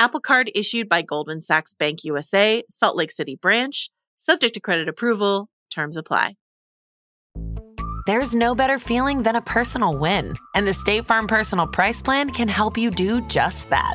Apple Card issued by Goldman Sachs Bank USA, Salt Lake City branch, subject to credit approval. Terms apply. There's no better feeling than a personal win, and the State Farm Personal Price Plan can help you do just that.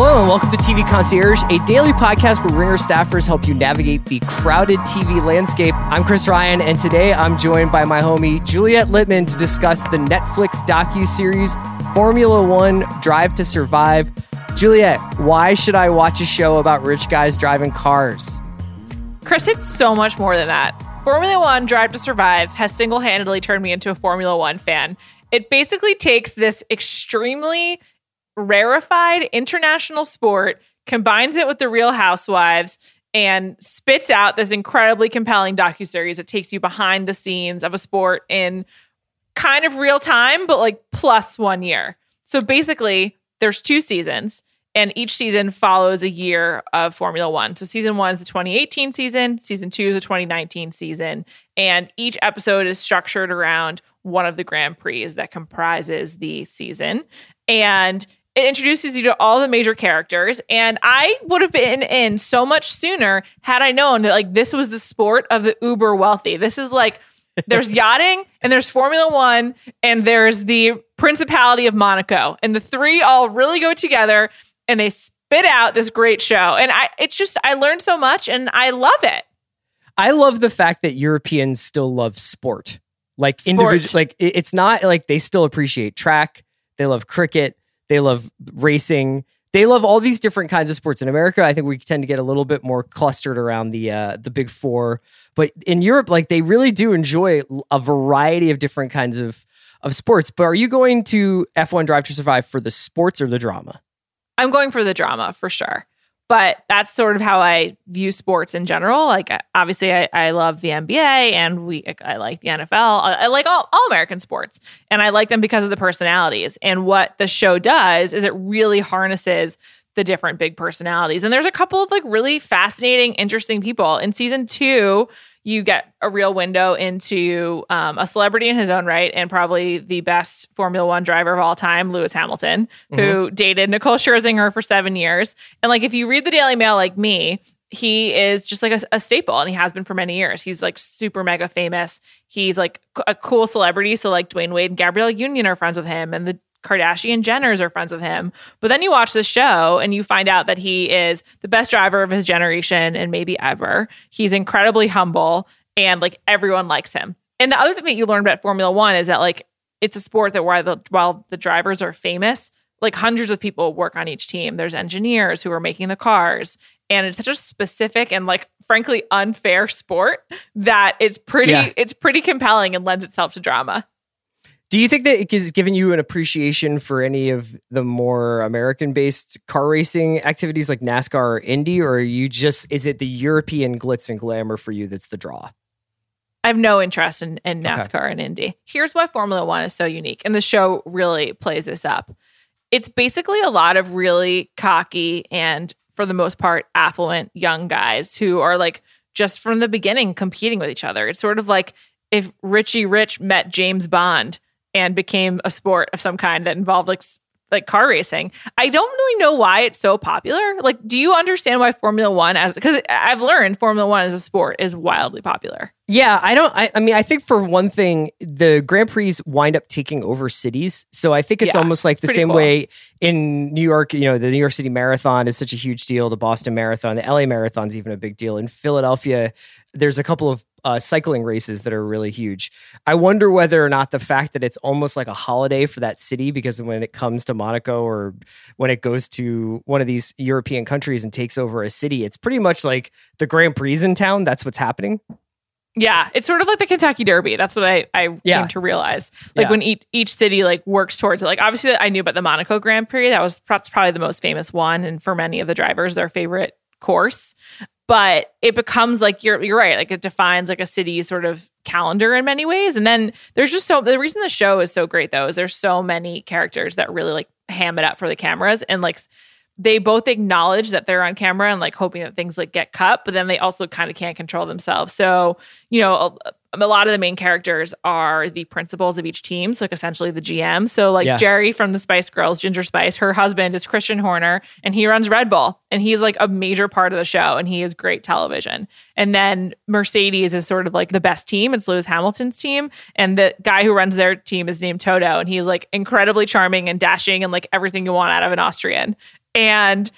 Hello and welcome to TV Concierge, a daily podcast where Ringer staffers help you navigate the crowded TV landscape. I'm Chris Ryan, and today I'm joined by my homie Juliet Litman to discuss the Netflix docu-series Formula One Drive to Survive. Juliet, why should I watch a show about rich guys driving cars? Chris, it's so much more than that. Formula One Drive to Survive has single handedly turned me into a Formula One fan. It basically takes this extremely rarefied international sport, combines it with the Real Housewives, and spits out this incredibly compelling docuseries that takes you behind the scenes of a sport in kind of real time, but like plus one year. So basically, there's two seasons, and each season follows a year of Formula One. So season one is the 2018 season, season two is the 2019 season, and each episode is structured around one of the Grand Prix that comprises the season. And it introduces you to all the major characters, and I would have been in so much sooner had I known that like this was the sport of the uber wealthy. This is like there's yachting and there's Formula One and there's the Principality of Monaco, and the three all really go together, and they spit out this great show. And I, it's just I learned so much, and I love it. I love the fact that Europeans still love sport. Like individual, like it's not like they still appreciate track. They love cricket they love racing. They love all these different kinds of sports. In America, I think we tend to get a little bit more clustered around the uh, the big four. But in Europe, like they really do enjoy a variety of different kinds of of sports. But are you going to F1 Drive to Survive for the sports or the drama? I'm going for the drama for sure but that's sort of how I view sports in general. Like, obviously, I, I love the NBA and we I like the NFL. I, I, like all, all American sports, and I like them because of the personalities. And what the show does is it really harnesses the different big personalities. And there's a couple of like really fascinating, interesting people. In season two, you get a real window into um, a celebrity in his own right and probably the best Formula One driver of all time, Lewis Hamilton, who mm-hmm. dated Nicole Scherzinger for seven years. And like, if you read the Daily Mail like me, he is just like a, a, staple and he has been for many years. He's like super mega famous. He's like a cool celebrity. So like Dwyane Wade and Gabrielle Union are friends with him and the Kardashian Jenners are friends with him. But then you watch the show and you find out that he is the best driver of his generation and maybe ever. He's incredibly humble and like everyone likes him. And the other thing that you learn about Formula One is that like it's a sport that while the while the drivers are famous, like hundreds of people work on each team. There's engineers who are making the cars. And it's such a specific and like frankly unfair sport that it's pretty yeah. it's pretty compelling and lends itself to drama. Do you think that it has given you an appreciation for any of the more American based car racing activities like NASCAR or Indy, or are you just is it the European glitz and glamour for you that's the draw? I have no interest in, in NASCAR okay. and Indy. Here's why Formula One is so unique, and the show really plays this up. It's basically a lot of really cocky and, for the most part, affluent young guys who are like just from the beginning competing with each other. It's sort of like if Richie Rich met James Bond and became a sport of some kind that involved like like car racing. I don't really know why it's so popular. Like, do you understand why Formula One as because I've learned Formula One as a sport is wildly popular. Yeah, I don't. I, I, mean, I think for one thing, the Grand Prix wind up taking over cities. So I think it's yeah, almost like the same cool. way in New York. You know, the New York City Marathon is such a huge deal. The Boston Marathon, the LA Marathon's even a big deal. In Philadelphia, there's a couple of uh, cycling races that are really huge. I wonder whether or not the fact that it's almost like a holiday for that city, because when it comes to Monaco or when it goes to one of these European countries and takes over a city, it's pretty much like the Grand Prix in town. That's what's happening. Yeah, it's sort of like the Kentucky Derby. That's what I, I yeah. came to realize. Like yeah. when each, each city like works towards it. Like obviously I knew about the Monaco Grand Prix. That was that's probably the most famous one, and for many of the drivers, their favorite course. But it becomes like you're you're right. Like it defines like a city sort of calendar in many ways. And then there's just so the reason the show is so great though is there's so many characters that really like ham it up for the cameras and like they both acknowledge that they're on camera and like hoping that things like get cut, but then they also kind of can't control themselves. So, you know, a, a, lot of the main characters are the principals of each team. So, like essentially the GM. So, like yeah. Geri from the Spice Girls, Ginger Spice, her husband is Christian Horner and he runs Red Bull and he's like a major part of the show and he is great television. And then Mercedes is sort of like the best team. It's Lewis Hamilton's team. And the guy who runs their team is named Toto and he's like incredibly charming and dashing and like everything you want out of an Austrian and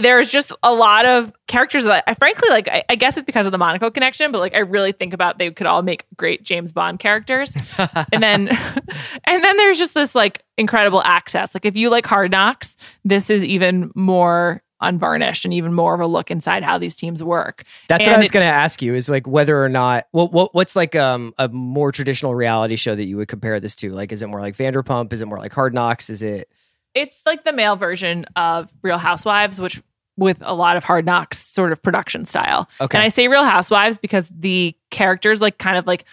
there's just a lot of characters that I frankly like. I, I, guess it's because of the Monaco connection, but like I really think about they could all make great James Bond characters. and then, and then there's just this like incredible access. Like if you like Hard Knocks, this is even more unvarnished and even more of a look inside how these teams work. That's and what I was going to ask you is like whether or not what, what what's like um a more traditional reality show that you would compare this to? Like, is it more like Vanderpump? Is it more like Hard Knocks? Is it it's like the male version of Real Housewives, which with a lot of hard knocks sort of production style. Okay. And I say Real Housewives because the characters like kind of like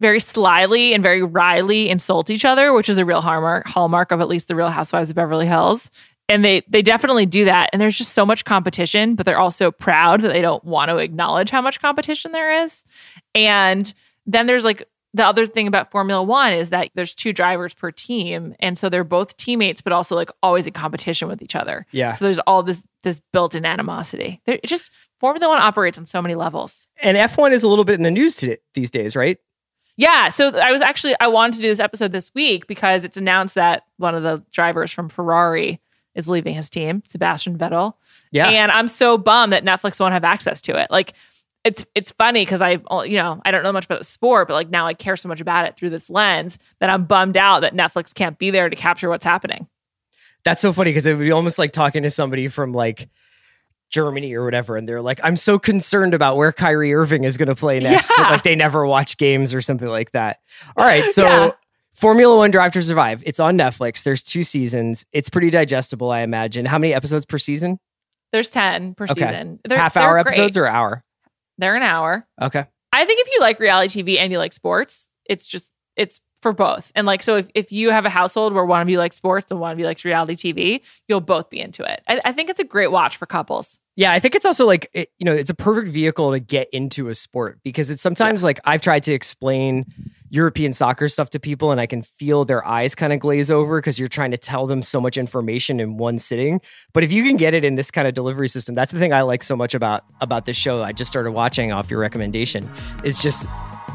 very slyly and very wryly insult each other, which is a real hallmark hallmark of at least the Real Housewives of Beverly Hills. And they they definitely do that. And there's just so much competition, but they're also proud that they don't want to acknowledge how much competition there is. And then there's like the other thing about Formula One is that there's two drivers per team, and so they're both teammates, but also like always in competition with each other. Yeah. So there's all this this built-in animosity. There, it just Formula One operates on so many levels. And F1 is a little bit in the news today, these days, right? Yeah. So I was actually I wanted to do this episode this week because it's announced that one of the drivers from Ferrari is leaving his team, Sebastian Vettel. Yeah. And I'm so bummed that Netflix won't have access to it. Like it's it's funny because I've you know I don't know much about the sport, but like now I care so much about it through this lens that I'm bummed out that Netflix can't be there to capture what's happening. That's so funny because it would be almost like talking to somebody from like Germany or whatever, and they're like, "I'm so concerned about where Kyrie Irving is going to play next," yeah. but like they never watch games or something like that. All right, so. Yeah. Formula One Drive to Survive. It's on Netflix. There's two seasons. It's pretty digestible, I imagine. How many episodes per season? There's 10 per okay. season. They're, Half hour episodes or hour? They're an hour. Okay. I think if you like reality TV and you like sports, it's just it's for both. And like so if, if you have a household where one of you likes sports and one of you likes reality TV, you'll both be into it. I, I think it's a great watch for couples. Yeah, I think it's also like it, you know, it's a perfect vehicle to get into a sport because it's sometimes yeah. like I've tried to explain European soccer stuff to people and I can feel their eyes kind of glaze over because you're trying to tell them so much information in one sitting. But if you can get it in this kind of delivery system, that's the thing I like so much about about this show. I just started watching off your recommendation. Is just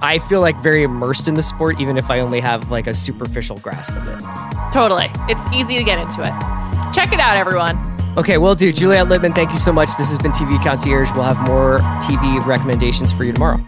I feel like very immersed in the sport even if I only have like a superficial grasp of it. Totally. It's easy to get into it. Check it out everyone. Okay, well, do. Juliet Litman, thank you so much. This has been TV Concierge. We'll have more TV recommendations for you tomorrow.